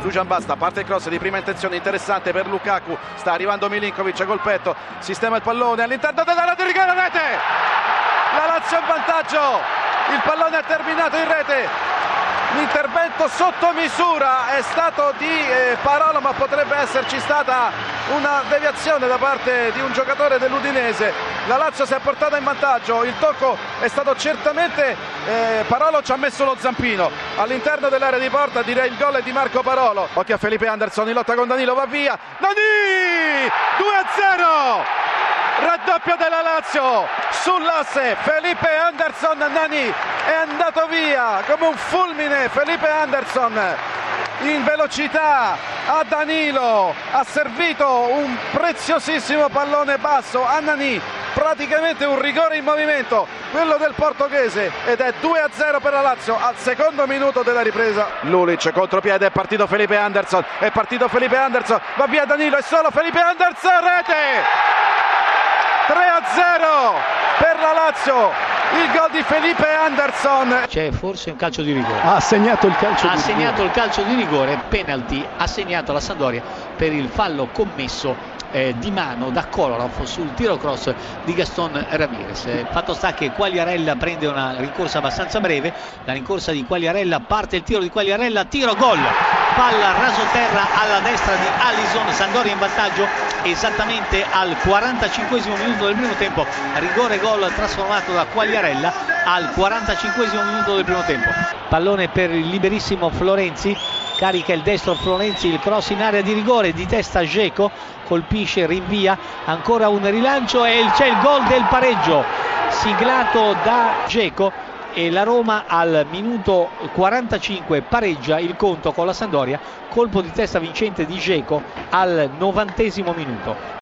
Dujan Basta, parte il cross di prima intenzione interessante per Lukaku, sta arrivando Milinkovic col petto, sistema il pallone all'interno dell'area di rigore, rete! La Lazio in vantaggio, il pallone è terminato in rete, l'intervento sotto misura è stato di eh, Parolo ma potrebbe esserci stata una deviazione da parte di un giocatore dell'Udinese la Lazio si è portata in vantaggio il tocco è stato certamente eh, Parolo ci ha messo lo zampino. All'interno dell'area di porta direi il gol è di Marco Parolo. Occhio a Felipe Anderson in lotta con Danilo va via. Dani 2-0 raddoppio della Lazio sull'asse. Felipe Anderson Nani è andato via come un fulmine. Felipe Anderson in velocità a Danilo. Ha servito un preziosissimo pallone basso a Nani praticamente un rigore in movimento quello del portoghese ed è 2-0 per la Lazio al secondo minuto della ripresa. Lulic contropiede è partito Felipe Anderson è partito Felipe Anderson va via Danilo è solo Felipe Anderson rete! 3 a 0 per la Lazio il gol di Felipe Anderson. C'è forse un calcio di rigore. Ha segnato il calcio ha di segnato rigore il calcio di rigore penalty ha segnato la Sampdoria per il fallo commesso eh, di mano da Kolarov sul tiro cross di Gaston Ramirez. Eh, fatto sta che Quagliarella prende una rincorsa abbastanza breve, la rincorsa di Quagliarella parte il tiro di Quagliarella, tiro gol, palla rasoterra alla destra di Allison, Sandoria in vantaggio esattamente al 45 minuto del primo tempo, rigore gol trasformato da Quagliarella al 45 minuto del primo tempo. Pallone per il liberissimo Florenzi carica il destro Florenzi, il cross in area di rigore, di testa Geco, colpisce, rinvia, ancora un rilancio e c'è il gol del pareggio, siglato da Geco e la Roma al minuto 45 pareggia il conto con la Sandoria, colpo di testa vincente di Geco al novantesimo minuto.